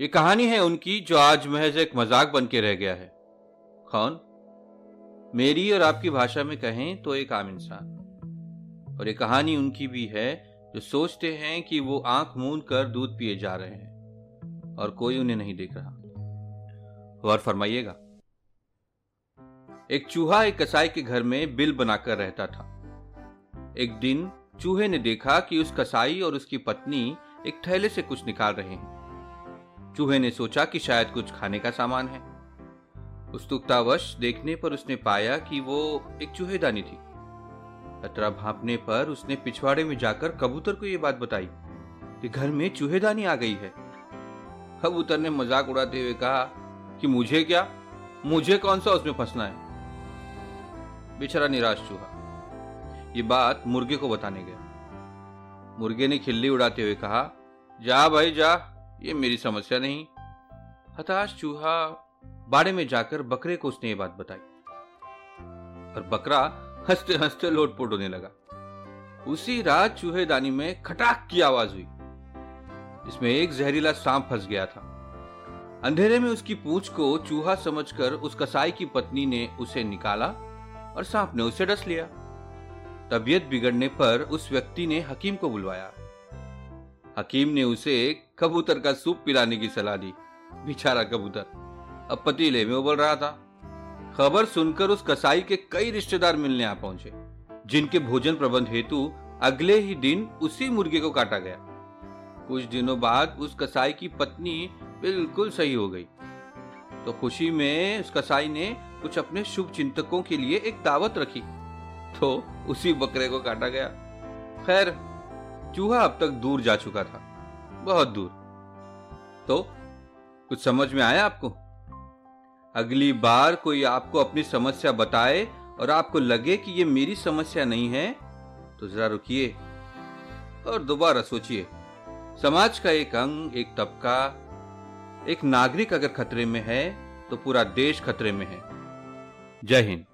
ये कहानी है उनकी जो आज महज एक मज़ाक बन के रह गया है। कौन मेरी और आपकी भाषा में कहें तो एक आम इंसान। और ये कहानी उनकी भी है जो सोचते हैं कि वो आँख मूंद कर दूध पिए जा रहे हैं, और कोई उन्हें नहीं देख रहा। और फरमाइएगा। एक चूहा एक कसाई के घर में बिल बनाकर रहता था। एक दिन चूहे ने देखा कि उस कसाई और उसकी पत्नी एक थैले से कुछ निकाल रहे हैं। चूहे ने सोचा कि शायद कुछ खाने का सामान है। उत्सुकतावश देखने पर उसने पाया कि वो एक चूहेदानी थी। खतरा भापने पर उसने पिछवाड़े में जाकर कबूतर को यह बात बताई कि घर में चूहेदानी आ गई है। कबूतर ने मज़ाक उड़ाते हुए कहा कि मुझे क्या? मुझे कौन सा उसमें फंसना है? बेचारा निराश चूहा। ये बात मुर्गे को बताने गया। मुर्गे ने खिल्ली उड़ाते हुए कहा, जा भाई, जा। ये मेरी समस्या नहीं। हताश, चूहा, बाड़े में जाकर बकरे को उसने ये बात बताई। और बकरा हँसते हँसते लोटपोट होने लगा। उसी रात चूहेदानी में खटाक की आवाज़ हुई। इसमें एक जहरीला सांप फंस गया था। अंधेरे में उसकी पूंछ को चूहा समझकर उस कसाई की पत्नी ने उसे निकाला और सांप ने उसे डस लिया। तबीयत बिगड़ने पर उस व्यक्ति ने हकीम को बुलवाया। हकीम ने उसे कबूतर का सूप पिलाने की सलाह दी। बेचारा कबूतर, अब पतीले में उबल रहा था। खबर सुनकर उस कसाई के कई रिश्तेदार मिलने आ पहुँचे, जिनके भोजन प्रबंध हेतु अगले ही दिन उसी मुर्गे को काटा गया। कुछ दिनों बाद उस कसाई की पत्नी बिल्कुल सही हो गई। तो खुशी में उस कसाई ने कुछ अपने शुभ चिंतकों के लिए एक दावत रखी। तो उसी बकरे को काटा गया। खैर, चूहा अब तक दूर जा चुका था। बहुत दूर। तो कुछ समझ में आया आपको? अगली बार कोई आपको अपनी समस्या बताए और आपको लगे कि ये मेरी समस्या नहीं है तो जरा रुकिए और दोबारा सोचिए। समाज का एक अंग, एक तबका, एक नागरिक अगर खतरे में है तो पूरा देश खतरे में है। जय हिंद।